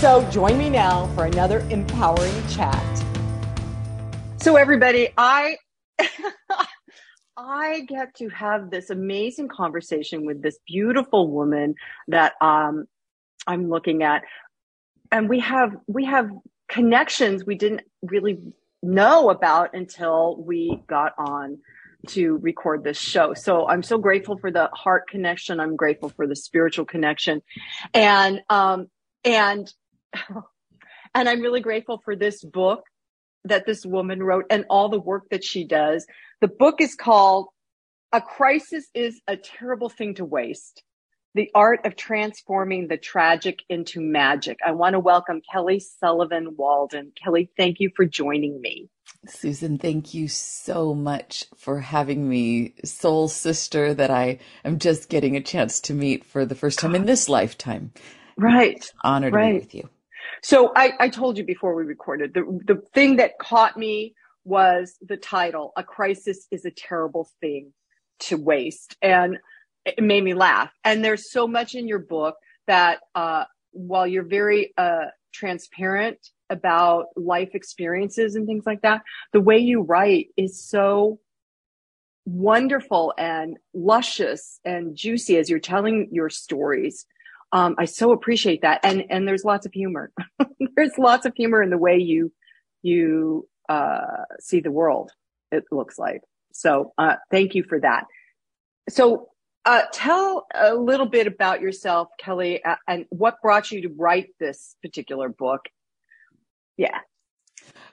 So join me now for another empowering chat. So everybody, I I get to have this amazing conversation with this beautiful woman that um, I'm looking at, and we have we have connections we didn't really know about until we got on to record this show. So I'm so grateful for the heart connection. I'm grateful for the spiritual connection, and um, and and I'm really grateful for this book that this woman wrote and all the work that she does. The book is called A Crisis is a Terrible Thing to Waste. The Art of Transforming the Tragic into Magic. I want to welcome Kelly Sullivan Walden. Kelly, thank you for joining me. Susan, thank you so much for having me, soul sister that I am just getting a chance to meet for the first time in this lifetime. Right. Honored right. to be with you. So I, I told you before we recorded, the, the thing that caught me was the title, A Crisis is a Terrible Thing to Waste. And it made me laugh. And there's so much in your book that, uh, while you're very, uh, transparent about life experiences and things like that, the way you write is so wonderful and luscious and juicy as you're telling your stories um, I so appreciate that. And, and there's lots of humor. there's lots of humor in the way you, you, uh, see the world. It looks like. So, uh, thank you for that. So, uh, tell a little bit about yourself, Kelly, and what brought you to write this particular book. Yeah.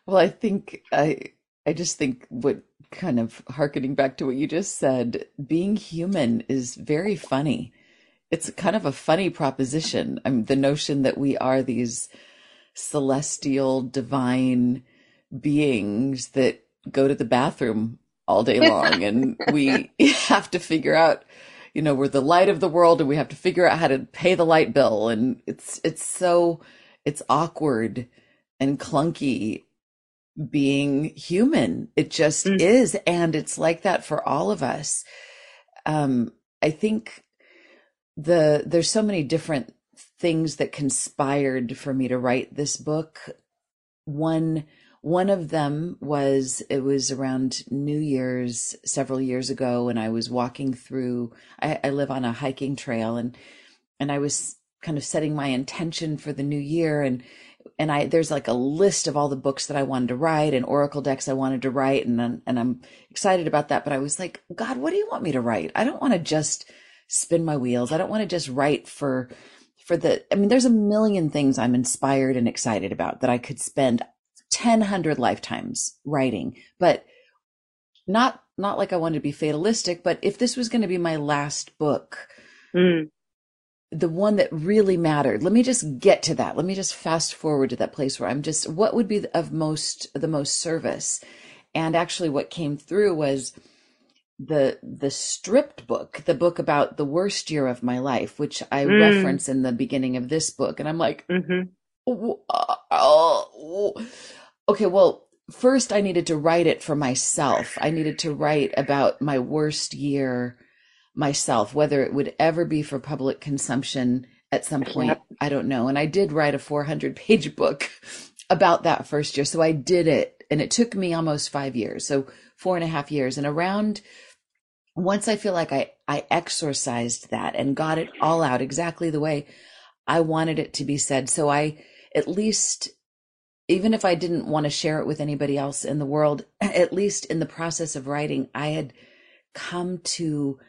Well, I think I, I just think what kind of harkening back to what you just said, being human is very funny it's kind of a funny proposition. I mean, the notion that we are these celestial, divine beings that go to the bathroom all day long and we have to figure out you know we're the light of the world and we have to figure out how to pay the light bill and it's it's so it's awkward and clunky being human it just mm. is and it's like that for all of us um i think the there's so many different things that conspired for me to write this book. One one of them was it was around New Year's several years ago, and I was walking through. I, I live on a hiking trail, and and I was kind of setting my intention for the new year, and and I there's like a list of all the books that I wanted to write and oracle decks I wanted to write, and and I'm excited about that. But I was like, God, what do you want me to write? I don't want to just spin my wheels. I don't want to just write for for the I mean there's a million things I'm inspired and excited about that I could spend 10 hundred lifetimes writing, but not not like I wanted to be fatalistic, but if this was going to be my last book, mm. the one that really mattered, let me just get to that. Let me just fast forward to that place where I'm just what would be of most the most service. And actually what came through was the the stripped book, the book about the worst year of my life, which I mm. reference in the beginning of this book, and I'm like, mm-hmm. oh, oh, okay, well, first I needed to write it for myself. I needed to write about my worst year myself, whether it would ever be for public consumption at some point, I don't know. And I did write a 400 page book about that first year, so I did it, and it took me almost five years, so four and a half years, and around once I feel like I, I exorcised that and got it all out exactly the way I wanted it to be said. So I, at least, even if I didn't want to share it with anybody else in the world, at least in the process of writing, I had come to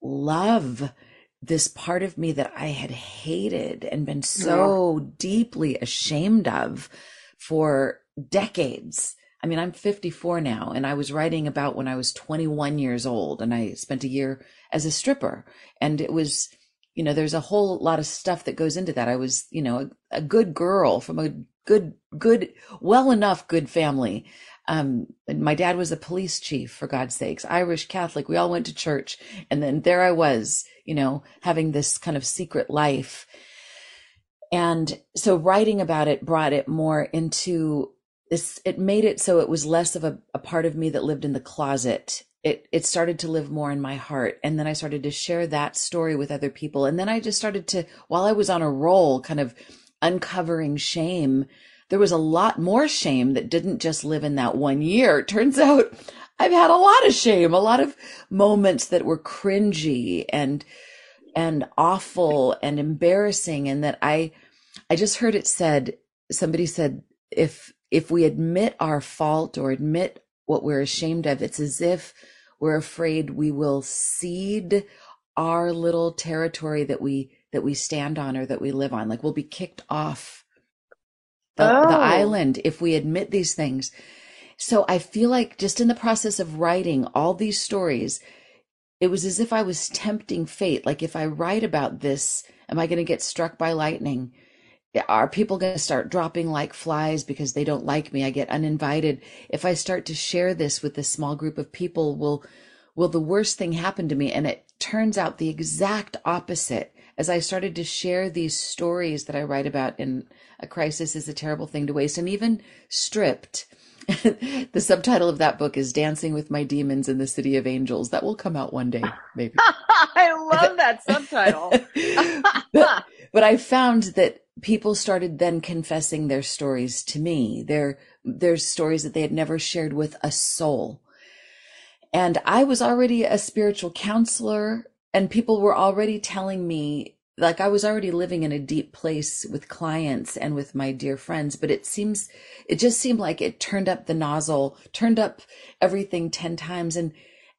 love this part of me that I had hated and been so yeah. deeply ashamed of for decades. I mean, I'm 54 now and I was writing about when I was 21 years old and I spent a year as a stripper and it was you know, there's a whole lot of stuff that goes into that. I was, you know, a, a good girl from a good, good, well enough good family. Um, and my dad was a police chief, for God's sakes, Irish Catholic. We all went to church. And then there I was, you know, having this kind of secret life. And so writing about it brought it more into this, it made it so it was less of a, a part of me that lived in the closet. It it started to live more in my heart. And then i started to share that story with other people. And then i just started to while i was on a roll kind of uncovering shame there was a lot more shame that didn't just live in that one year. It turns out i've had a lot of shame a lot of moments that were cringy and and awful and embarrassing and that i i just heard it said somebody said if if we admit our fault or admit what we're ashamed of it's as if we're afraid we will cede our little territory that we that we stand on or that we live on. Like we'll be kicked off the, oh. the island if we admit these things. So I feel like just in the process of writing all these stories, it was as if I was tempting fate. Like if I write about this, am I going to get struck by lightning? Are people going to start dropping like flies because they don't like me? I get uninvited. If I start to share this with a small group of people, will, will the worst thing happen to me? And it turns out the exact opposite. As I started to share these stories that I write about in A Crisis is a Terrible Thing to Waste, and even stripped, the subtitle of that book is Dancing with My Demons in the City of Angels. That will come out one day, maybe. I love that subtitle. but, but I found that people started then confessing their stories to me. Their, their stories that they had never shared with a soul. And I was already a spiritual counselor and people were already telling me, like I was already living in a deep place with clients and with my dear friends, but it seems, it just seemed like it turned up the nozzle, turned up everything 10 times. And,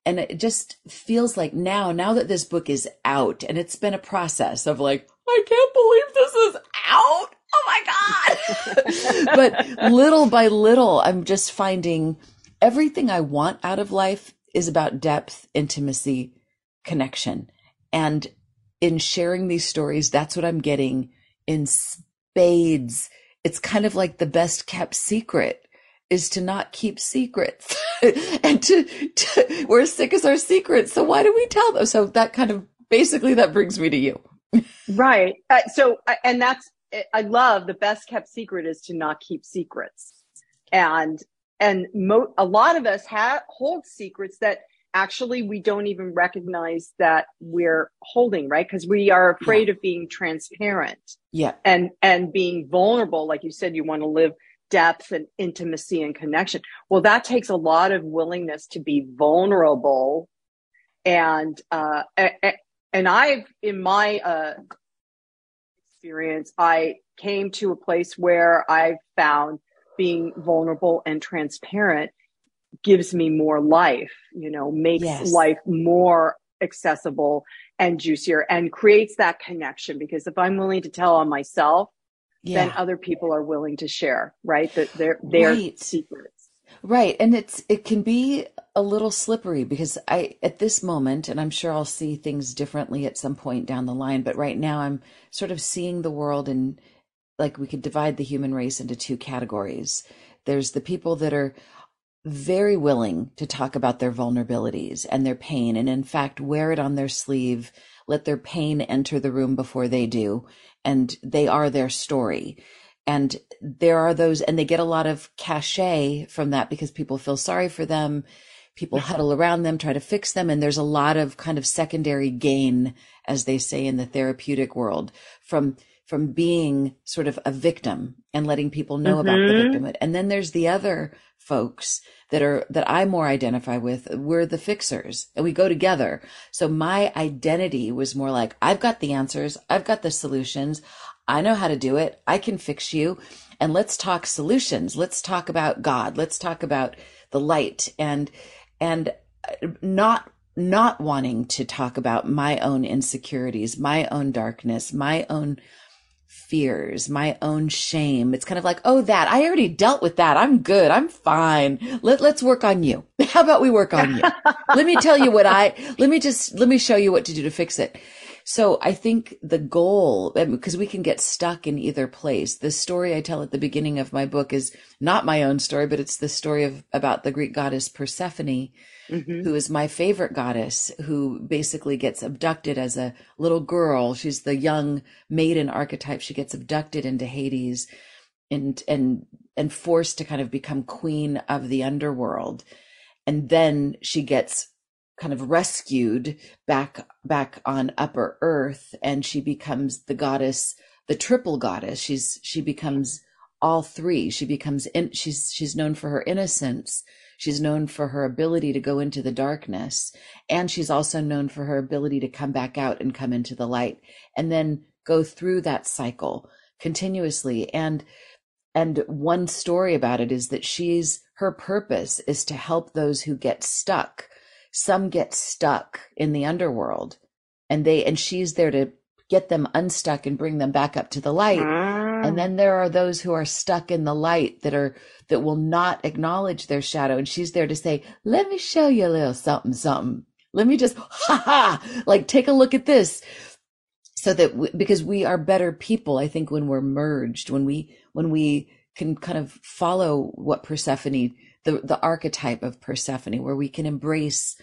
and it just feels like now, now that this book is out and it's been a process of like, I can't believe this is out. Oh my God. but little by little, I'm just finding everything I want out of life is about depth, intimacy, connection. And in sharing these stories, that's what I'm getting in spades. It's kind of like the best kept secret is to not keep secrets and to, to, we're as sick as our secrets. So why do we tell them? So that kind of basically that brings me to you. Right. Uh, so, uh, and that's, I love the best kept secret is to not keep secrets. And, and mo- a lot of us have, hold secrets that actually we don't even recognize that we're holding, right? Because we are afraid yeah. of being transparent. Yeah. And, and being vulnerable. Like you said, you want to live depth and intimacy and connection. Well, that takes a lot of willingness to be vulnerable. And, uh, and I've, in my, uh, experience, I came to a place where I found being vulnerable and transparent gives me more life, you know, makes yes. life more accessible and juicier and creates that connection. Because if I'm willing to tell on myself, yeah. then other people are willing to share, right? That their their right. secrets. Right. And it's it can be a little slippery because I at this moment and I'm sure I'll see things differently at some point down the line, but right now I'm sort of seeing the world and like we could divide the human race into two categories. There's the people that are very willing to talk about their vulnerabilities and their pain and in fact wear it on their sleeve let their pain enter the room before they do and they are their story and there are those and they get a lot of cachet from that because people feel sorry for them people huddle around them try to fix them and there's a lot of kind of secondary gain as they say in the therapeutic world from from being sort of a victim and letting people know mm-hmm. about the mm-hmm. victimhood and then there's the other folks that are that I more identify with. We're the fixers and we go together. So my identity was more like I've got the answers, I've got the solutions. I know how to do it. I can fix you. And let's talk solutions. Let's talk about God. Let's talk about the light and and uh, not not wanting to talk about my own insecurities, my own darkness, my own fears, my own shame. It's kind of like, oh, that I already dealt with that. I'm good. I'm fine. Let, let's work on you. How about we work on you? let me tell you what I, let me just, let me show you what to do to fix it. So I think the goal, because we can get stuck in either place. The story I tell at the beginning of my book is not my own story, but it's the story of about the Greek goddess Persephone, mm-hmm. who is my favorite goddess, who basically gets abducted as a little girl. She's the young maiden archetype. She gets abducted into Hades and and and forced to kind of become queen of the underworld. And then she gets kind of rescued back back on upper earth and she becomes the goddess the triple goddess. She's she becomes all three. She becomes in she's she's known for her innocence. She's known for her ability to go into the darkness. And she's also known for her ability to come back out and come into the light and then go through that cycle continuously. And and one story about it is that she's her purpose is to help those who get stuck some get stuck in the underworld and they and she's there to get them unstuck and bring them back up to the light. And ah. then there are those who are stuck in the light that are that will not acknowledge their shadow. And she's there to say let me show you a little something something. Let me just ha ha like take a look at this. So that we, because we are better people i think when we're merged when we when we can kind of follow what persephone the, the archetype of Persephone, where we can embrace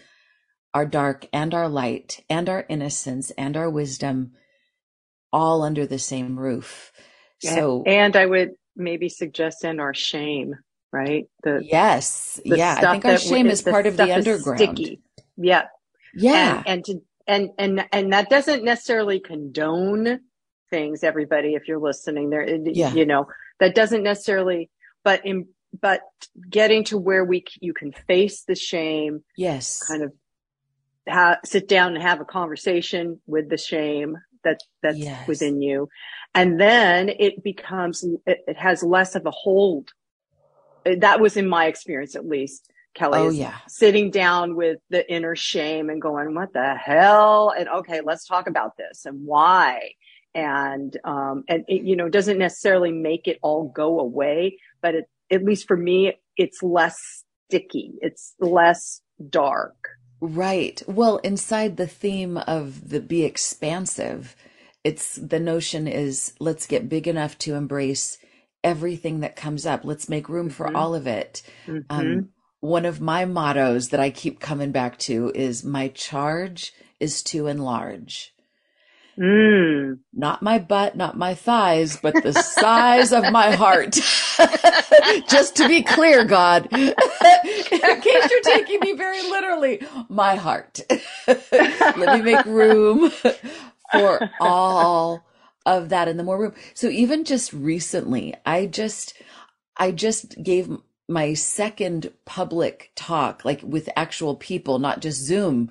our dark and our light and our innocence and our wisdom all under the same roof. So, and I would maybe suggest in our shame, right? The yes, the yeah. I think our shame is part of the underground. Sticky. Yeah, yeah, and, and to and and and that doesn't necessarily condone things. Everybody, if you're listening, there, yeah. you know, that doesn't necessarily, but in but getting to where we you can face the shame yes. kind of ha- sit down and have a conversation with the shame that that's yes. within you. And then it becomes it, it, has less of a hold. That was in my experience at least kelly oh yeah. sitting down with the inner shame and going what the hell? And okay let's talk about this and why? And um and it, you know doesn't necessarily make it all go away but it at least for me, it's less sticky. It's less dark. Right. Well, inside the theme of the be expansive, it's the notion is let's get big enough to embrace everything that comes up. Let's make room for mm-hmm. all of it. Mm-hmm. Um, one of my mottos that I keep coming back to is my charge is to enlarge. Mm. Not my butt, not my thighs, but the size of my heart. Just to be clear, God, in case you're taking me very literally, my heart. Let me make room for all of that in the more room. So even just recently, I just, I just gave my second public talk, like with actual people, not just Zoom,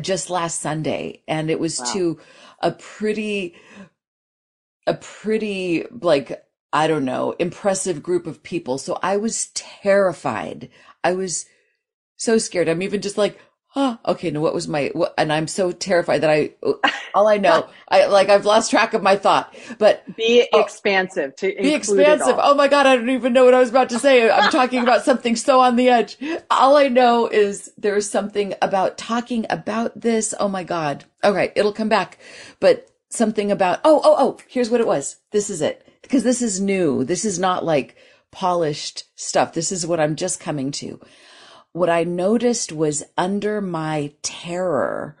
just last Sunday. And it was wow. to a pretty, a pretty like, I don't know, impressive group of people. So I was terrified. I was so scared. I'm even just like, oh, okay. No, what was my, what, and I'm so terrified that I, all I know, I like, I've lost track of my thought, but be oh, expansive to be expansive. Oh my God. I don't even know what I was about to say. I'm talking about something so on the edge. All I know is there's something about talking about this. Oh my God. All right. It'll come back, but something about, oh, oh, oh, here's what it was. This is it. Because this is new. This is not like polished stuff. This is what I'm just coming to what I noticed was under my terror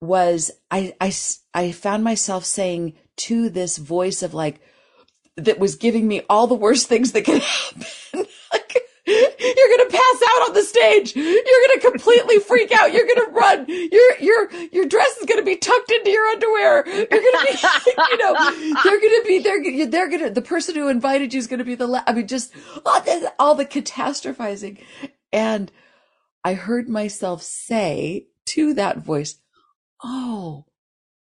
was I, I, I found myself saying to this voice of like, that was giving me all the worst things that could happen. You're to pass out on the stage. You're to completely freak out. You're to run. Your, your, your dress is to be tucked into your underwear. You're to be, you know, they're to be, they're, they're to, the person who invited you is to be the, la- I mean, just all the, all the catastrophizing. And I heard myself say to that voice, Oh,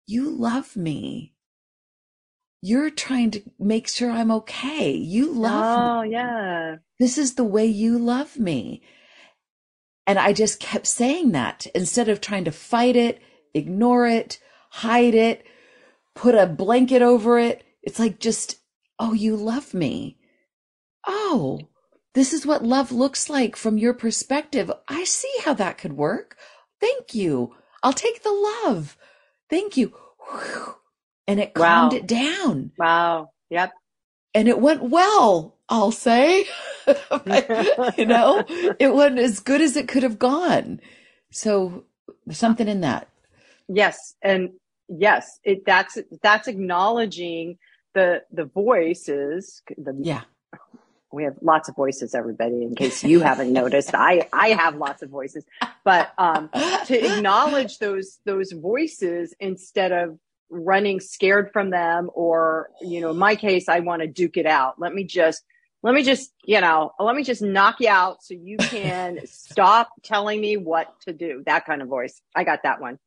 you love me. You're trying to make sure I'm okay. You love oh, me. Oh, yeah. This is the way you love me. And I just kept saying that instead of trying to fight it, ignore it, hide it, put a blanket over it. It's like just, oh, you love me. Oh, this is what love looks like from your perspective. I see how that could work. Thank you. I'll take the love. thank you. And it calmed Wow. it down. Wow. Yep. And it went well, I'll say. you know, it went as good as it could have gone. So something in that. Yes, and yes, it that's that's acknowledging the the voices. The, Yeah. we have lots of voices, everybody. In case you haven't noticed, I I have lots of voices, but um, to acknowledge those those voices instead of running scared from them, or you know, in my case, I want to duke it out. Let me just let me just you know let me just knock you out so you can stop telling me what to do. That kind of voice. I got that one.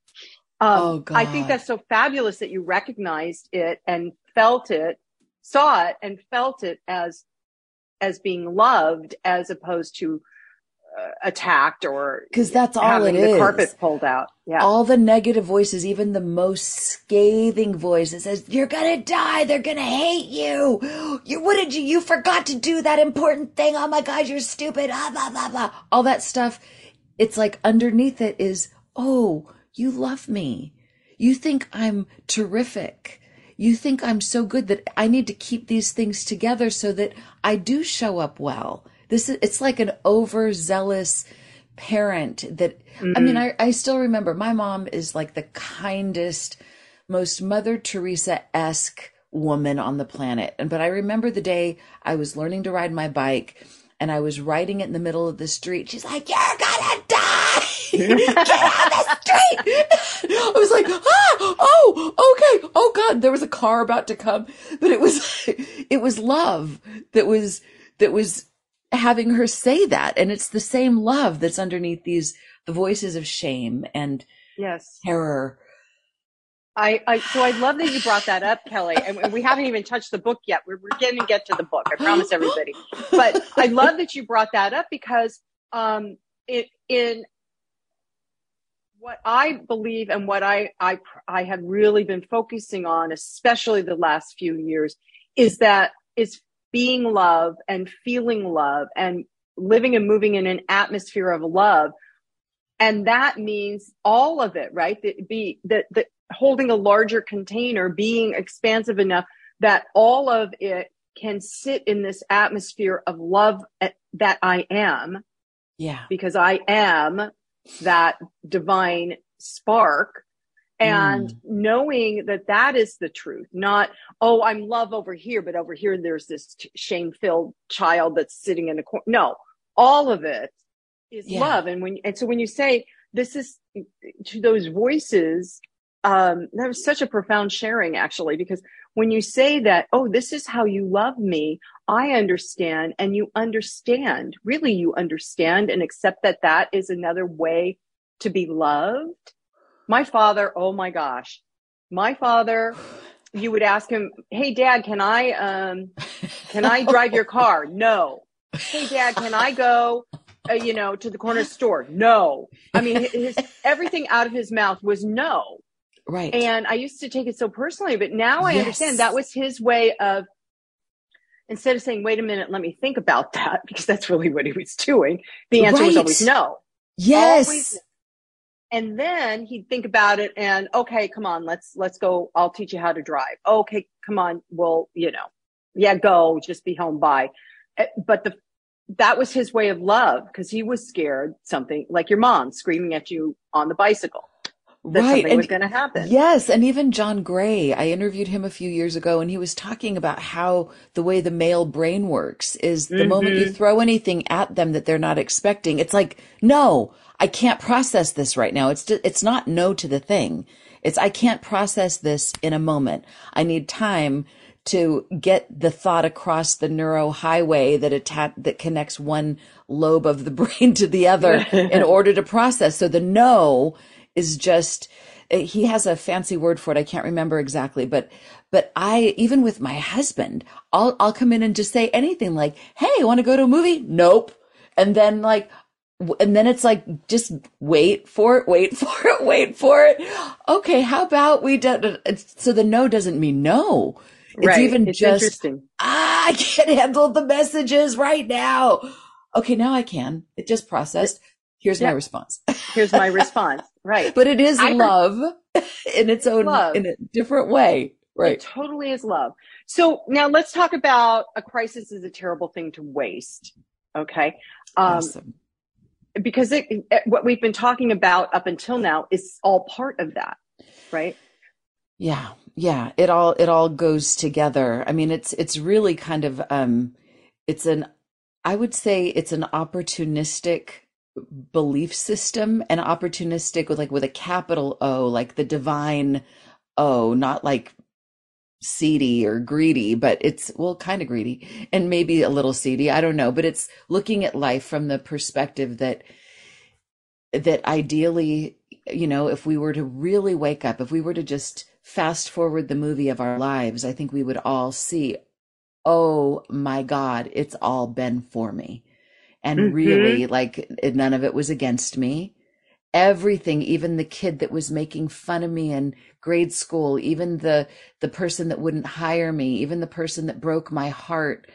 Um, Oh, I think that's so fabulous that you recognized it and felt it, saw it and felt it as as being loved as opposed to attacked or Because that's all it the is. carpet pulled out. Yeah. all the negative voices, even the most scathing voice that says, you're gonna die, they're gonna hate you. You, what did you, you forgot to do that important thing. Oh my God, you're stupid. Ah, blah, blah, blah. All that stuff. It's like underneath it is, oh, you love me. You think I'm terrific. You think I'm so good that I need to keep these things together so that I do show up well. This is, it's like an overzealous parent that, I mean, I, I still remember my mom is like the kindest, most Mother Teresa esque woman on the planet. And, but I remember the day I was learning to ride my bike and I was riding it in the middle of the street. She's like, You're gonna die! Get out of the street! I was like, ah, oh, okay. Oh God, there was a car about to come, but it was, it was love that was, that was having her say that. And it's the same love that's underneath these, the voices of shame and yes. terror. I, I so I love that you brought that up, Kelly. And we haven't even touched the book yet. We're, we're getting to get to the book. I promise everybody. But I love that you brought that up because um, it in what I believe and what I, I I have really been focusing on, especially the last few years, is that is being love and feeling love and living and moving in an atmosphere of love. And that means all of it, right? That be that that holding a larger container, being expansive enough that all of it can sit in this atmosphere of love eh, that I am, Yeah. because I am that divine spark. And Mm. knowing that that is the truth, not, oh, I'm love over here, but over here there's this shame filled child that's sitting in the corner. No, all of it is Yeah. love. And when, and so when you say this is to those voices, um, that was such a profound sharing actually, because when you say that, oh, this is how you love me, I understand and you understand, really you understand and accept that that is another way to be loved. My father, oh my gosh, my father, you would ask him, Hey dad, can I, um, can I drive your car? No. Hey dad, can I go, uh, you know, to the corner store? No. I mean, his, everything out of his mouth was no. Right. And I used to take it so personally, but now I Yes. understand that was his way of instead of saying, wait a minute, let me think about that, because that's really what he was doing. The answer was always no. yes. Always. And then he'd think about it and okay, come on, let's let's go. I'll teach you how to drive. Okay, come on. Well, you know, yeah, go. Just be home by. Eh, But the that was his way of love because he was scared something like your mom screaming at you on the bicycle that right. something And was going to happen. Yes, and even John Gray, I interviewed him a few years ago and he was talking about how the way the male brain works is the moment you Mhm. throw anything at them that they're not expecting, it's like, no, I can't process this right now. It's it's not no to the thing. It's I can't process this in a moment. I need time to get the thought across the neuro highway that atta- that connects one lobe of the brain to the other in order to process. So the no is just uh, he has a fancy word for it. I can't remember exactly, but but I even with my husband, I'll I'll come in and just say anything like, "Hey, want to go to a movie?" Nope. And then like and then it's like just wait for it, wait for it, wait for it. Okay, how about we do it's- so the no doesn't mean no. It's right. even it's just interesting. ah, I can't handle the messages right now. Okay, now I can. It just processed. Here's my response. Here's my response. Right. But it is I- love in its own Love. in a different way. Right. It totally is love. So now let's talk about a crisis is a terrible thing to waste. Okay. Um, awesome. because it- what we've been talking about up until now is all part of that, right? Yeah, yeah. It all it all goes together. I mean, it's it's really kind of um it's an I would say it's an opportunistic belief system and opportunistic with like with a capital O, like the divine O, not like seedy or greedy, but it's well kind of greedy and maybe a little seedy. I don't know, but it's looking at life from the perspective that that ideally, you know, if we were to really wake up, if we were to just fast forward the movie of our lives, I think we would all see, oh my God, it's all been for me. And Mhm. really, like, none of it was against me. Everything, even the kid that was making fun of me in grade school, even the, the person that wouldn't hire me, even the person that broke my heart,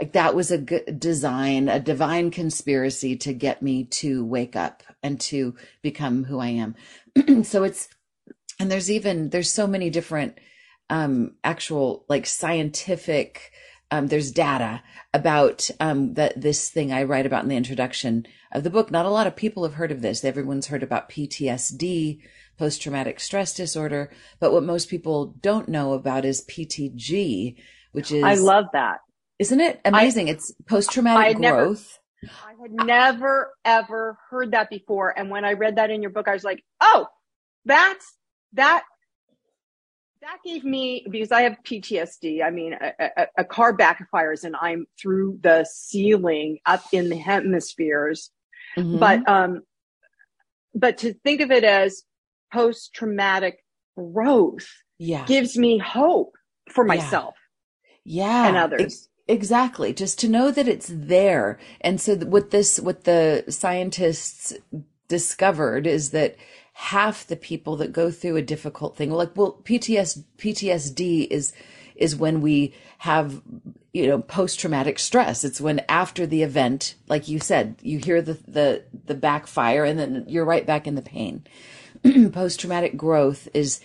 like that was a good design, a divine conspiracy to get me to wake up and to become who I am. so it's, and there's even, there's so many different, um, actual like scientific, um, there's data about, um, that this thing I write about in the introduction of the book. Not a lot of people have heard of this. Everyone's heard about PTSD, post traumatic stress disorder. But what most people don't know about is PTG, which is I love that. isn't it amazing? it's post traumatic had never- growth. I had never ever heard that before. And when I read that in your book, I was like, oh, that's that. That gave me because I have PTSD. I mean, a, a, a car backfires and I'm through the ceiling up in the hemispheres. Mhm. But um, but to think of it as post traumatic growth yeah, gives me hope for myself yeah, and ex- others. exactly. Just to know that it's there. And so what this, what the scientists discovered is that half the people that go through a difficult thing, like, well, PTS, PTSD is, is when we have, you know, post traumatic stress. It's when after the event, like you said, you hear the, the, the backfire and then you're right back in the pain. post traumatic growth is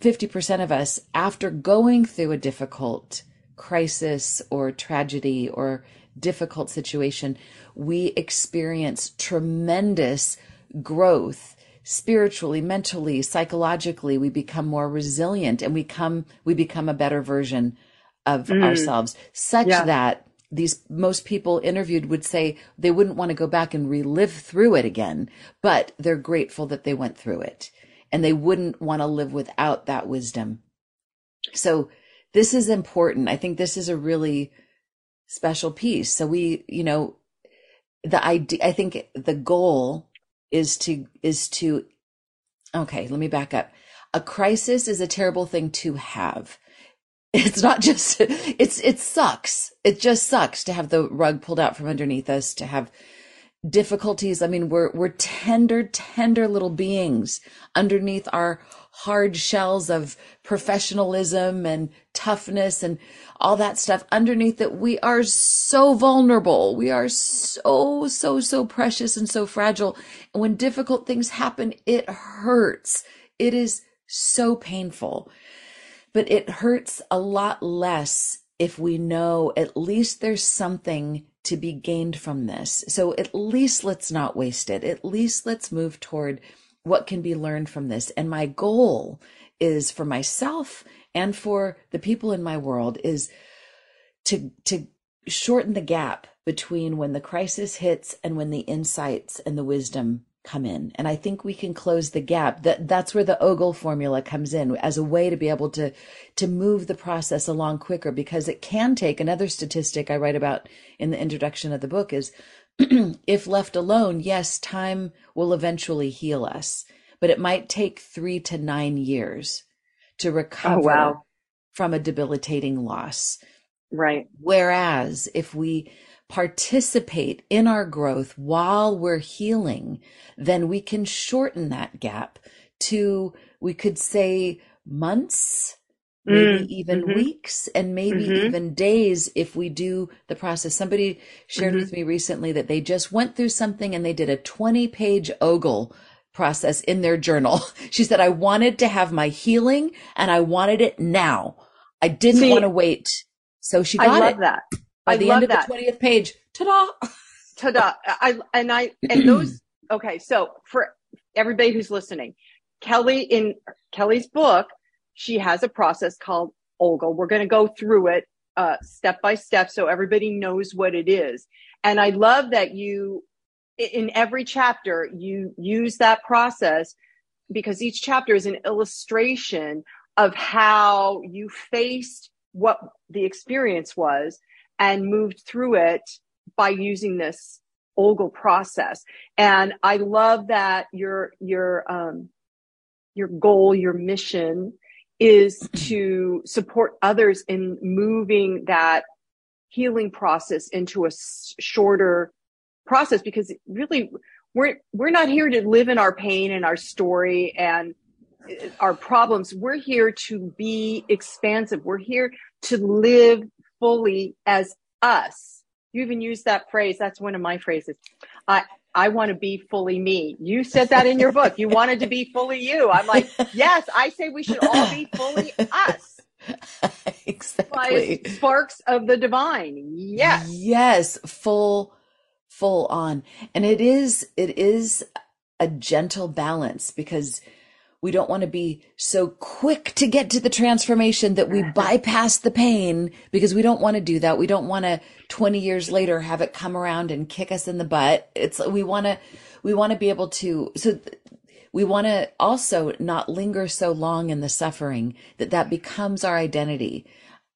50% of us after going through a difficult crisis or tragedy or difficult situation, we experience tremendous growth spiritually, mentally, psychologically. We become more resilient and we come, we become a better version of Mm. ourselves such Yeah. that these most people interviewed would say they wouldn't want to go back and relive through it again, but they're grateful that they went through it and they wouldn't want to live without that wisdom. So this is important. I think this is a really special piece. So we, you know, the idea, I think the goal is to, is to, okay, let me back up. A crisis is a terrible thing to have. It's not just, it's, it sucks. It just sucks to have the rug pulled out from underneath us, to have difficulties. I mean, we're, we're tender, tender little beings underneath our hard shells of professionalism and toughness and all that stuff underneath that we are so vulnerable. We are so, so, so precious and so fragile. And when difficult things happen, it hurts. It is so painful, but it hurts a lot less if we know at least there's something to be gained from this. So at least let's not waste it. At least let's move toward what can be learned from this. And my goal is for myself and for the people in my world is to, to shorten the gap between when the crisis hits and when the insights and the wisdom come in. And I think we can close the gap. That that's where the Ogle formula comes in as a way to be able to to move the process along quicker because it can take another statistic I write about in the introduction of the book is if left alone, yes, time will eventually heal us, but it might take 3 to 9 years to oh, recover wow. from a debilitating loss. Right. Whereas if we participate in our growth while we're healing, then we can shorten that gap to, we could say months, maybe Mm, even mhm. weeks and maybe Mhm. even days if we do the process. Somebody shared Mhm. with me recently that they just went through something and they did a 20 page ogle process in their journal. She said, I wanted to have my healing and I wanted it now. I didn't See, want to wait. So she I got love it that. by I the end of that. the 20th page. Ta-da. Ta-da. I and I and those okay, so for everybody who's listening, Kelly in Kelly's book, she has a process called Ogle. We're going to go through it uh, step by step so everybody knows what it is. And I love that you in every chapter you use that process because each chapter is an illustration of how you faced what the experience was and moved through it by using this Ogle process. And I love that your your um, your goal, your mission is to support others in moving that healing process into a shorter process because really we're we're not here to live in our pain and our story and uh, our problems. We're here to be expansive. We're here to live fully as us. You even use that phrase. That's one of my phrases. I i want to be fully me. You said that in your book. You wanted to be fully you. I'm like yes i say we should all be fully us. Exactly. by sparks of the divine. Yes. Yes, full full on. And it is it is a gentle balance because we don't want to be so quick to get to the transformation that we bypass the pain because we don't want to do that. We don't want to 20 years later have it come around and kick us in the butt. It's we want to we want to be able to so we want to also not linger so long in the suffering that that becomes our identity.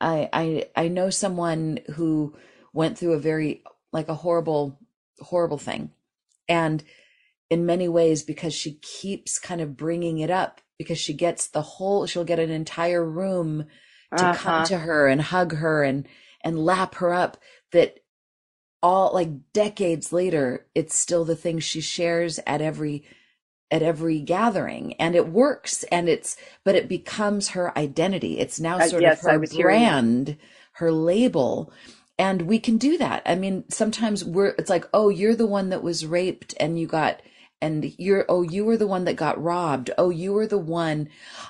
I I I know someone who went through a very like a horrible horrible thing and in many ways because she keeps kind of bringing it up because she gets the whole she'll get an entire room to come Uh-huh. to her and hug her and and lap her up that all like decades later it's still the thing she shares at every at every gathering and it works and it's but it becomes her identity it's now Uh, sort yes, of her was hearing that. brand her label and we can do that i mean sometimes we're it's like oh you're the one that was raped and you got and you're oh you were the one that got robbed. Oh you were the one.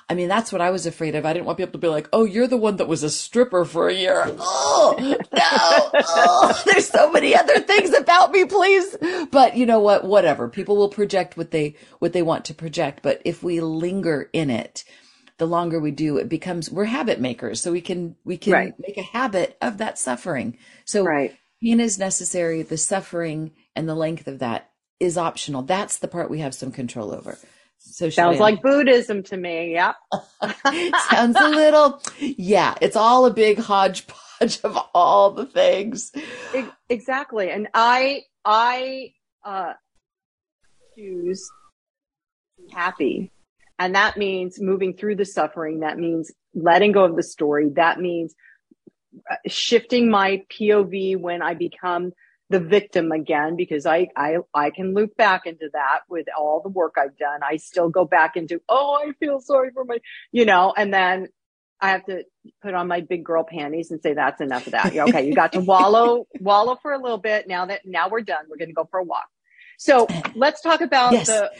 I mean that's what i was afraid of. I didn't want people to be like oh you're the one that was a stripper for a year. Oh no. Oh there's so many other things about me please. But you know what? Whatever. People will project what they what they want to project. But if we linger in it the longer we do it becomes we're habit makers. So we can we can Right. make a habit of that suffering. So right. pain is necessary. The suffering and the length of that is optional. That's the part we have some control over. So sounds like buddhism to me yep. Sounds a little yeah it's all a big hodgepodge of all the things. Exactly and i i uh choose to be happy and that means moving through the suffering that means letting go of the story that means uh, shifting my pov when i become the victim again because I, I i can loop back into that with all the work i've done. I still go back into oh i feel sorry for my you know and then i have to put on my big girl panties and say that's enough of that. Okay you got to wallow wallow for a little bit. Now that now we're done. We're going to go for a walk. So let's talk about Yes. the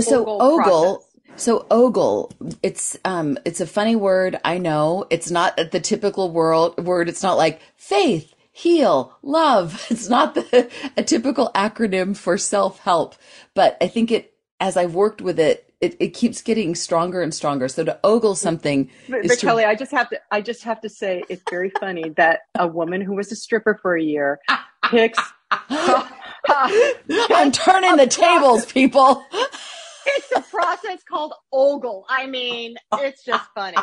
so Ogle process. so ogle it's um it's a funny word i know. It's not the typical world word. It's not like faith heal love it's not the a typical acronym for self-help but i think it as i've worked with it it, it keeps getting stronger and stronger so to ogle something But, is but to- Kelly, I just have to, I just have to say, it's very funny that a woman who was a stripper for a year picks. i'm turning the tables people it's a process called ogle. I mean, it's just funny.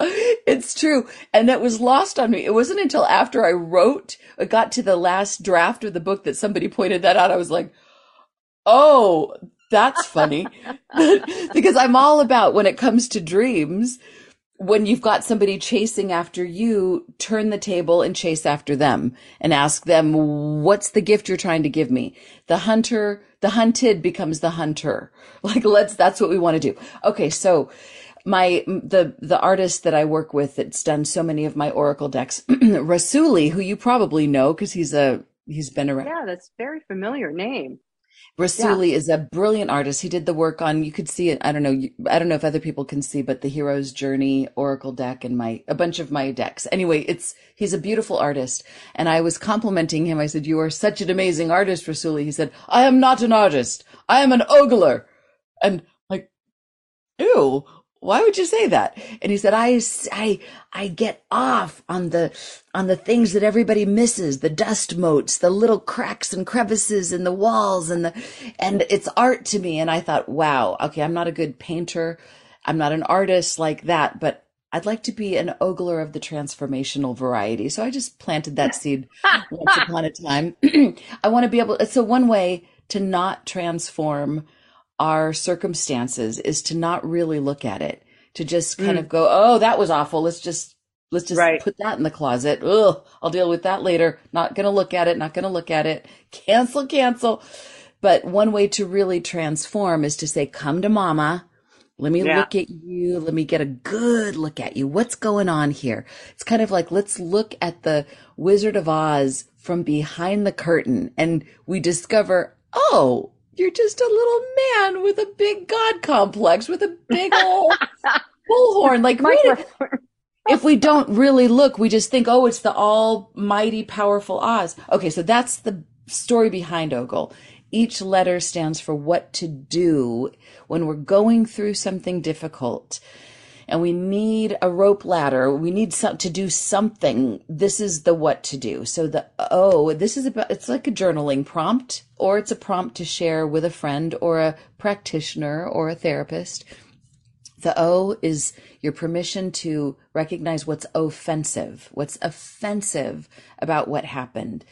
it's true. And that was lost on me. It wasn't until after I wrote, I got to the last draft of the book that somebody pointed that out. I was like, oh, that's funny. because I'm all about when it comes to dreams, when you've got somebody chasing after you, turn the table and chase after them and ask them, what's the gift you're trying to give me? The hunter, the hunted becomes the hunter. Like, let's, that's what we want to do. Okay. So my, the, the artist that I work with that's done so many of my Oracle decks, Rassouli, who you probably know because he's a, he's been around. Yeah, that's a very familiar name. Rassouli yeah. is a brilliant artist. He did the work on, you could see it. I don't know. I don't know if other people can see, but the hero's journey Oracle deck and my, a bunch of my decks. Anyway, it's, he's a beautiful artist. And I was complimenting him. I said, you are such an amazing artist, Rassouli." He said, I am not an artist. I am an ogler. And like, ew, why would you say that? And he said, I, I, I get off on the, on the things that everybody misses, the dust motes, the little cracks and crevices in the walls and the, and it's art to me. And I thought, wow, okay, I'm not a good painter. I'm not an artist like that, but I'd like to be an ogler of the transformational variety. So I just planted that seed once upon a time. I want to be able, so one way to not transform our circumstances is to not really look at it, to just kind mm. of go, Oh, that was awful. Let's just, let's just right. put that in the closet. Ugh, I'll deal with that later. Not going to look at it. Not going to look at it. Cancel, cancel. But one way to really transform is to say, come to mama. Let me yeah. look at you. Let me get a good look at you. What's going on here? It's kind of like, let's look at the Wizard of Oz from behind the curtain and we discover, oh, you're just a little man with a big God complex with a big old bullhorn. Like, if we don't really look, we just think, oh, it's the almighty, powerful Oz. Okay, so that's the story behind Ogle. Each letter stands for what to do when we're going through something difficult and we need a rope ladder. We need some, to do something. This is the what to do. So the oh, this is about, it's like a journaling prompt or it's a prompt to share with a friend or a practitioner or a therapist. The O is your permission to recognize what's offensive, what's offensive about what happened.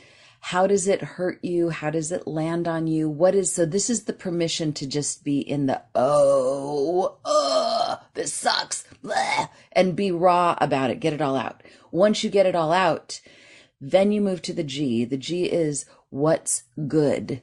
How does it hurt you? How does it land on you? What is, so this is the permission to just be in the, oh, uh, this sucks, and be raw about it. Get it all out. Once you get it all out, then you move to the G. The G is what's good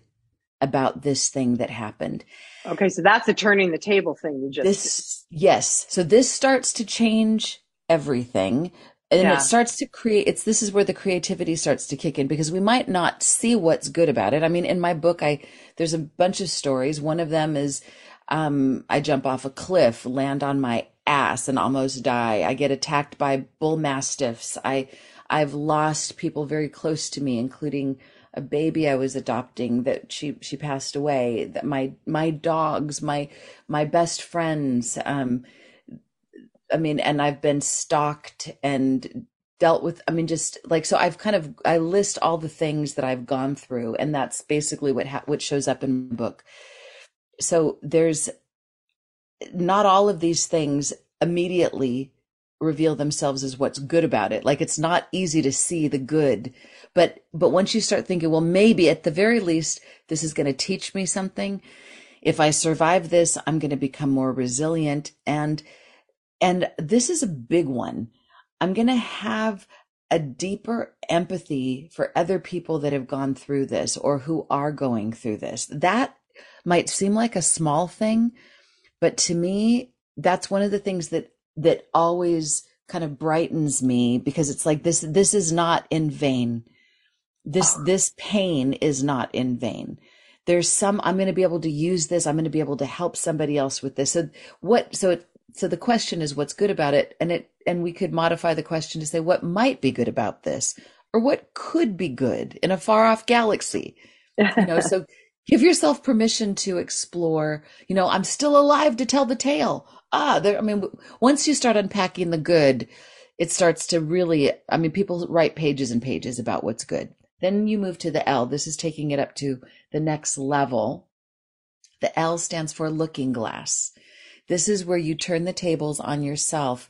about this thing that happened. Okay, so that's the turning the table thing you just This yes. So this starts to change everything and yeah. it starts to create it's this is where the creativity starts to kick in because we might not see what's good about it. I mean in my book i there's a bunch of stories. One of them is um, i jump off a cliff land on my ass and almost die. I get attacked by bull mastiffs. I i've lost people very close to me including a baby I was adopting that she she passed away that my my dogs my my best friends um I mean, and I've been stalked and dealt with, I mean, just like, so I've kind of, I list all the things that I've gone through and that's basically what, ha- what shows up in the book. So there's not all of these things immediately reveal themselves as what's good about it. Like it's not easy to see the good, but, but once you start thinking, well, maybe at the very least, this is going to teach me something. If I survive this, I'm going to become more resilient and, and this is a big one. I'm going to have a deeper empathy for other people that have gone through this or who are going through this. That might seem like a small thing, but to me, that's one of the things that, that always kind of brightens me because it's like this, this is not in vain. This, ah. this pain is not in vain there's some i'm going to be able to use this i'm going to be able to help somebody else with this so what so it so the question is what's good about it and it and we could modify the question to say what might be good about this or what could be good in a far off galaxy. You know so give yourself permission to explore. You know i'm still alive to tell the tale. Ah there i mean once you start unpacking the good it starts to really i mean people write pages and pages about what's good. Then you move to the l. This is taking it up to the next level. The l stands for looking glass this is where you turn the tables on yourself.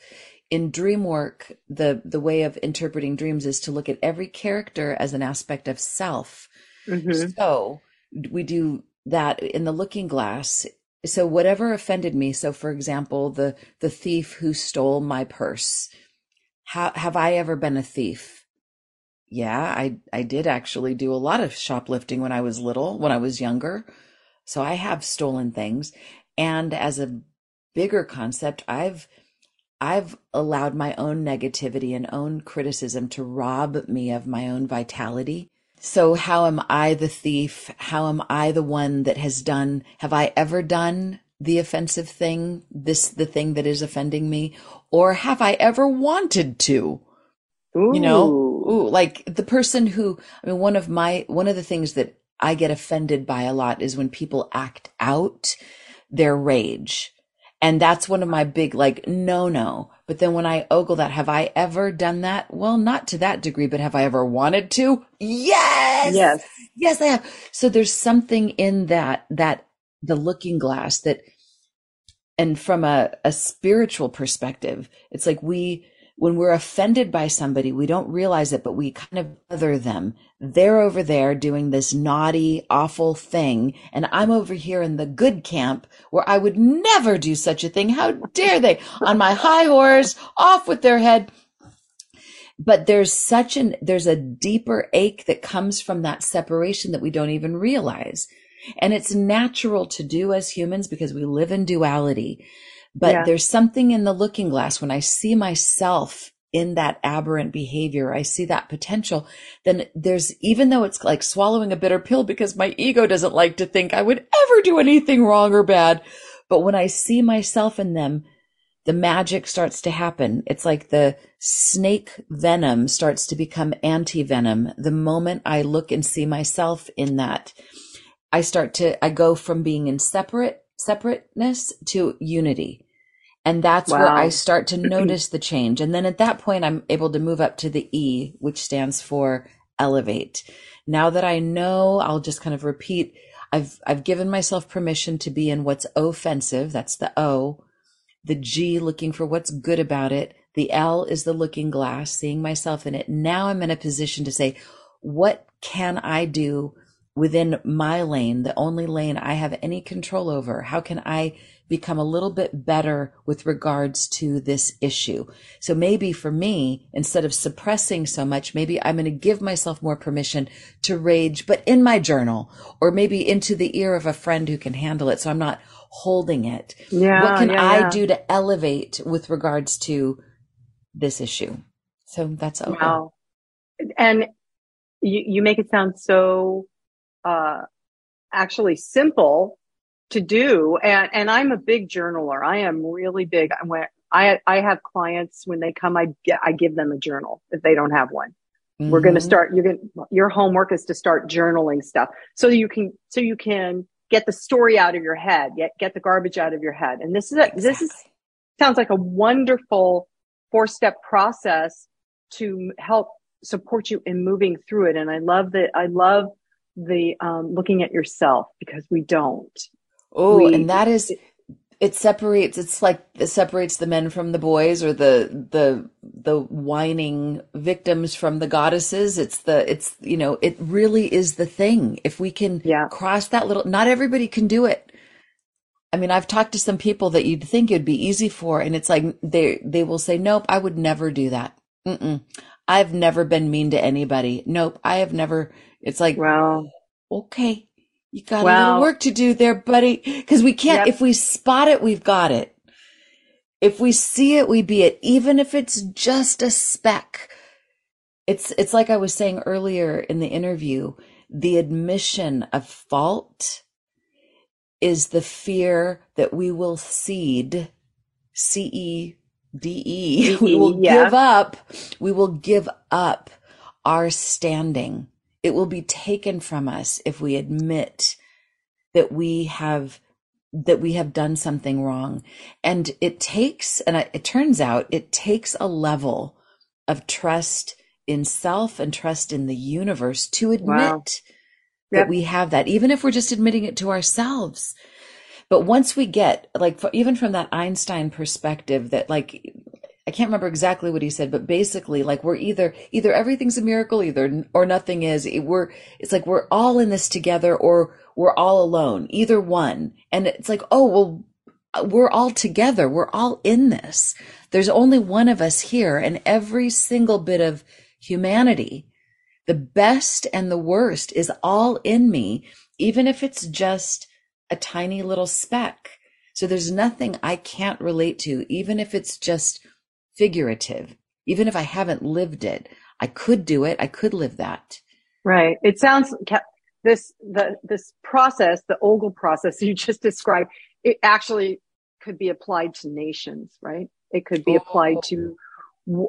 In dream work, the, the way of interpreting dreams is to look at every character as an aspect of self. Mm-hmm. So we do that in the looking glass. So whatever offended me. So for example, the, the thief who stole my purse. How, have I ever been a thief? Yeah, I, I did actually do a lot of shoplifting when I was little, when I was younger. So I have stolen things. And as a bigger concept, I've I've allowed my own negativity and own criticism to rob me of my own vitality. So how am I the thief? How am I the one that has done, have I ever done the offensive thing, this, the thing that is offending me? Or have I ever wanted to? Ooh. You know, ooh, like the person who, I mean, one of my, one of the things that I get offended by a lot is when people act out their rage. And that's one of my big, like, no, no. But then when I ogle that, have I ever done that? Well, not to that degree, but have I ever wanted to? Yes. Yes. Yes, I have. So there's something in that, that the looking glass that, and from a, a spiritual perspective, it's like we, when we're offended by somebody, we don't realize it, but we kind of other them. They're over there doing this naughty, awful thing. And I'm over here in the good camp where I would never do such a thing. How dare they on my high horse off with their head. But there's such an, there's a deeper ache that comes from that separation that we don't even realize. And it's natural to do as humans because we live in duality. But yeah. there's something in the looking glass when I see myself in that aberrant behavior, I see that potential, then there's, even though it's like swallowing a bitter pill because my ego doesn't like to think I would ever do anything wrong or bad. But when I see myself in them, the magic starts to happen. It's like the snake venom starts to become anti venom. The moment I look and see myself in that, I start to, I go from being in separate, separateness to unity. And that's wow. where I start to notice the change. And then at that point, I'm able to move up to the E, which stands for elevate. Now that I know, I'll just kind of repeat. I've, I've given myself permission to be in what's offensive. That's the O. The G, looking for what's good about it. The L is the looking glass, seeing myself in it. Now I'm in a position to say, what can I do within my lane, the only lane I have any control over? How can I become a little bit better with regards to this issue. So maybe for me, instead of suppressing so much, maybe I'm going to give myself more permission to rage, but in my journal or maybe into the ear of a friend who can handle it. So I'm not holding it. Yeah, what can yeah, I yeah. do to elevate with regards to this issue? So that's okay. Wow. And you, you make it sound so, uh, actually simple to do. And, and I'm a big journaler. I am really big. When I, I have clients when they come, I get, I give them a journal if they don't have one. Mm-hmm. We're going to start, you're going to, your homework is to start journaling stuff so you can, so you can get the story out of your head, get, get the garbage out of your head. And this is, a, exactly. this is, sounds like a wonderful four step process to help support you in moving through it. And I love that. I love the um, looking at yourself because we don't. Oh, we, and that is it separates it's like it separates the men from the boys or the the the whining victims from the goddesses. It's the it's you know it really is the thing. If we can yeah. cross that little not everybody can do it. I mean i've talked to some people that you'd think it'd be easy for and it's like they they will say nope i would never do that. Mm-mm. i've never been mean to anybody. Nope i have never it's like well. okay you got a little work to do there, buddy. Cause we can't, yep. if we spot it, we've got it. If we see it, we be it. Even if it's just a speck. It's, it's like I was saying earlier in the interview, the admission of fault is the fear that we will cede, C E D E, we will yeah. give up, we will give up our standing it will be taken from us if we admit that we have that we have done something wrong and it takes and it turns out it takes a level of trust in self and trust in the universe to admit wow. that yep. we have that even if we're just admitting it to ourselves but once we get like even from that einstein perspective that like I can't remember exactly what he said, but basically, like we're either either everything's a miracle, either or nothing is. We're it's like we're all in this together, or we're all alone. Either one, and it's like, oh well, we're all together. We're all in this. There's only one of us here, and every single bit of humanity, the best and the worst, is all in me, even if it's just a tiny little speck. So there's nothing I can't relate to, even if it's just figurative. Even if I haven't lived it, I could do it. I could live that. Right. It sounds this the this process, the Ogle process you just described, it actually could be applied to nations, right? It could be applied to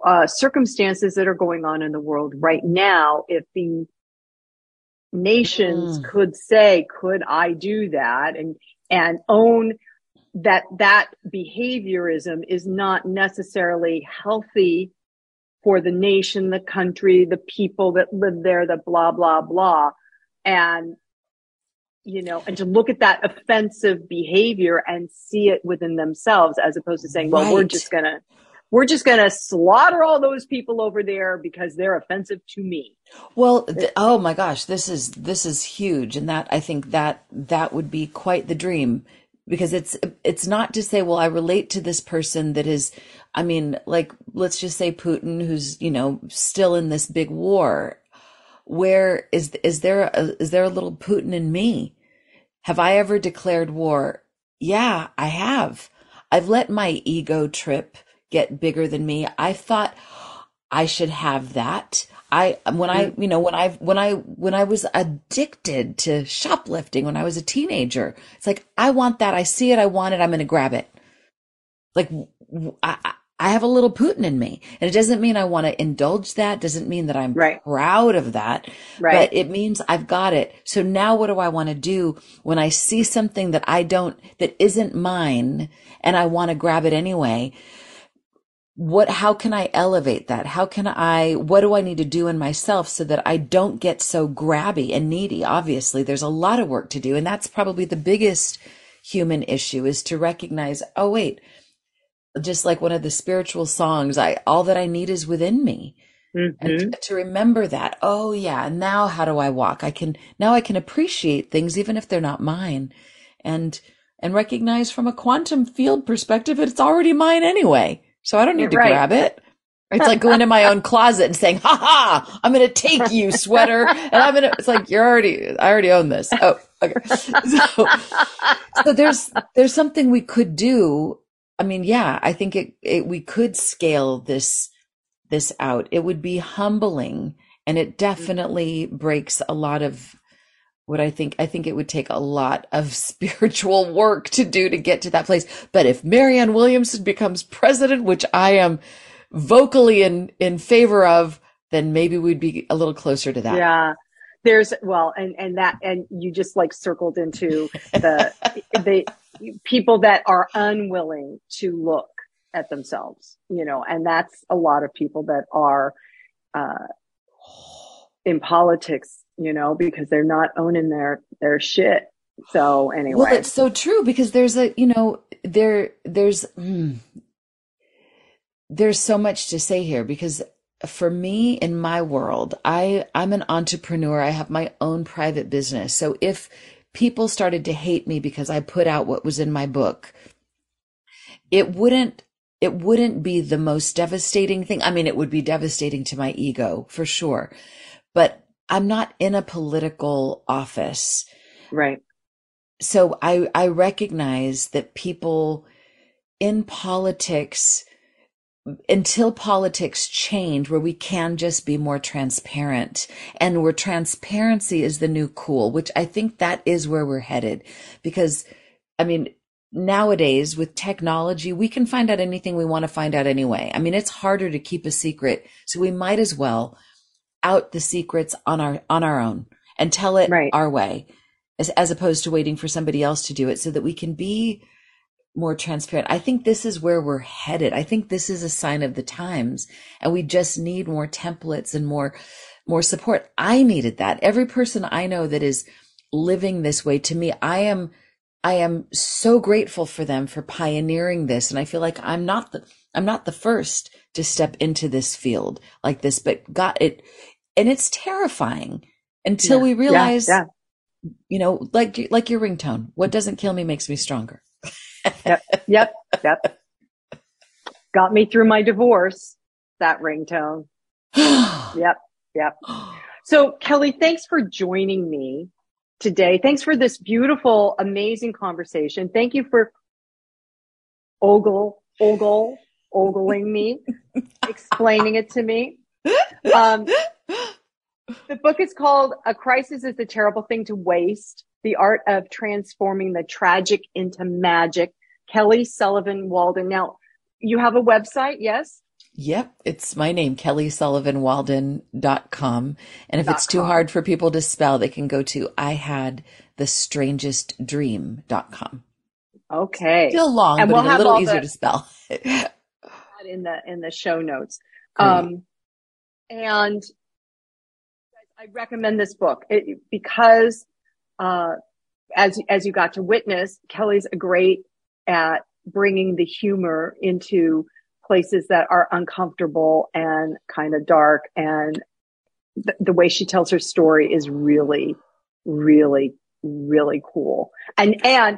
uh, circumstances that are going on in the world right now. If the nations mm. could say, "Could I do that?" and and own that that behaviorism is not necessarily healthy for the nation, the country, the people that live there, the blah, blah, blah. And, you know, and to look at that offensive behavior and see it within themselves as opposed to saying, well, right. we're just going to, we're just going to slaughter all those people over there because they're offensive to me. Well, th- oh my gosh, this is this is huge and that I think that that would be quite the dream because it's it's not to say well I relate to this person that is I mean, like, let's just say Putin, who's, you know, still in this big war. Where is, is there, a, is there a little Putin in me? Have I ever declared war? Yeah, I have. I've let my ego trip get bigger than me. I thought I should have that. I, when I, mm. you know, when I, when I, when I was addicted to shoplifting when I was a teenager, it's like, I want that. I see it. I want it. I'm going to grab it. Like, I, I have a little Putin in me. And it doesn't mean I want to indulge that. Doesn't mean that I'm right. proud of that. Right. But it means I've got it. So now what do I want to do when I see something that I don't, that isn't mine and I want to grab it anyway? What, how can I elevate that? How can I, what do I need to do in myself so that I don't get so grabby and needy? Obviously, there's a lot of work to do. And that's probably the biggest human issue is to recognize, oh, wait, just like one of the spiritual songs, I all that I need is within me. Mm-hmm. And to, to remember that, oh yeah, now how do I walk? I can now I can appreciate things even if they're not mine. And and recognize from a quantum field perspective it's already mine anyway. So I don't need to right. grab it. It's like going to my own closet and saying, ha ha, I'm going to take you sweater. And I'm going to, it's like, you're already, I already own this. Oh, okay. So, so there's, there's something we could do I mean, yeah, I think it, it, we could scale this, this out. It would be humbling and it mm-hmm. definitely breaks a lot of what I think, I think it would take a lot of spiritual work to do to get to that place. But if Marianne Williamson becomes president, which I am vocally in, in favor of, then maybe we'd be a little closer to that. Yeah there's well and and that and you just like circled into the the people that are unwilling to look at themselves, you know, and that's a lot of people that are, uh, in politics, you know, because they're not owning their, their shit. So anyway. Well, it's so true because there's a, you know, there, there's, mm, there's so much to say here because for me in my world, I, I'm an entrepreneur. I have my own private business. So if people started to hate me because I put out what was in my book, it wouldn't it wouldn't be the most devastating thing. I mean, it would be devastating to my ego for sure, but I'm not in a political office. Right. So I, I recognize that people in politics until politics change where we can just be more transparent and where transparency is the new cool, which I think that is where we're headed. Because, I mean, nowadays with technology, we can find out anything we want to find out anyway. I mean, it's harder to keep a secret. So we might as well out the secrets on our, on our own and tell it right. our way as, as opposed to waiting for somebody else to do it so that we can be more transparent. I think this is where we're headed. I think this is a sign of the times and we just need more templates and more, more support. I needed that. Every person I know that is living this way to me, I am, I am so grateful for them for pioneering this. And I feel like I'm not the, I'm not the first to step into this field like this, but got it. And it's terrifying until yeah, we realize, yeah, yeah. you know, like, like your ringtone, what doesn't kill me makes me stronger yep, yep, yep. Got me through my divorce, that ringtone. yep, yep. So Kelly, thanks for joining me today. Thanks for this beautiful, amazing conversation. Thank you for ogle, ogle, ogling me, explaining it to me. Um, the book is called A Crisis is a Terrible Thing to Waste The Art of Transforming the Tragic into Magic. Kelly Sullivan Walden. Now, you have a website, yes? Yep, it's my name, kellysullivanwalden.com. And if it's too hard for people to spell, they can go to I had the strangest dream.com. Okay. Still long, and but we'll a little easier the, to spell. in the in the show notes. Um, and I recommend this book it, because uh, as as you got to witness, Kelly's a great at bringing the humor into places that are uncomfortable and kind of dark. And th- the way she tells her story is really, really, really cool. And, and,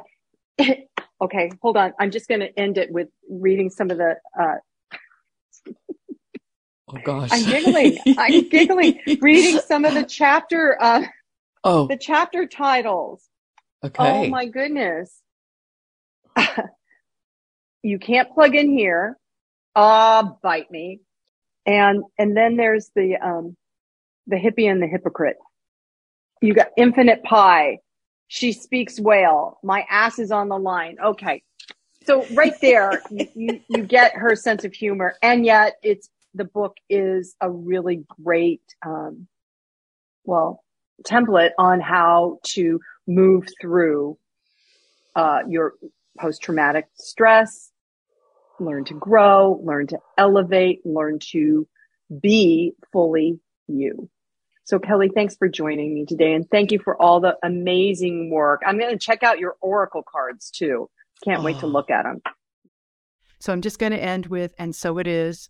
okay, hold on. I'm just going to end it with reading some of the, uh, Oh gosh. I'm giggling. I'm giggling. Reading some of the chapter, uh, oh, the chapter titles. Okay. Oh my goodness. you can't plug in here ah, bite me. And, and then there's the, um, the hippie and the hypocrite. You got infinite pie. She speaks whale. My ass is on the line. Okay. So right there, you, you, you get her sense of humor. And yet it's, the book is a really great, um, well, template on how to move through, uh, your post traumatic stress, learn to grow, learn to elevate, learn to be fully you. So Kelly, thanks for joining me today and thank you for all the amazing work. I'm going to check out your Oracle cards too. Can't oh. wait to oh. look at them. So I'm just going to end with, and so it is,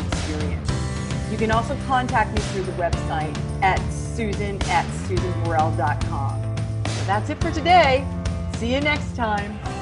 You can also contact me through the website at susan at susanburrell.com. So that's it for today. See you next time.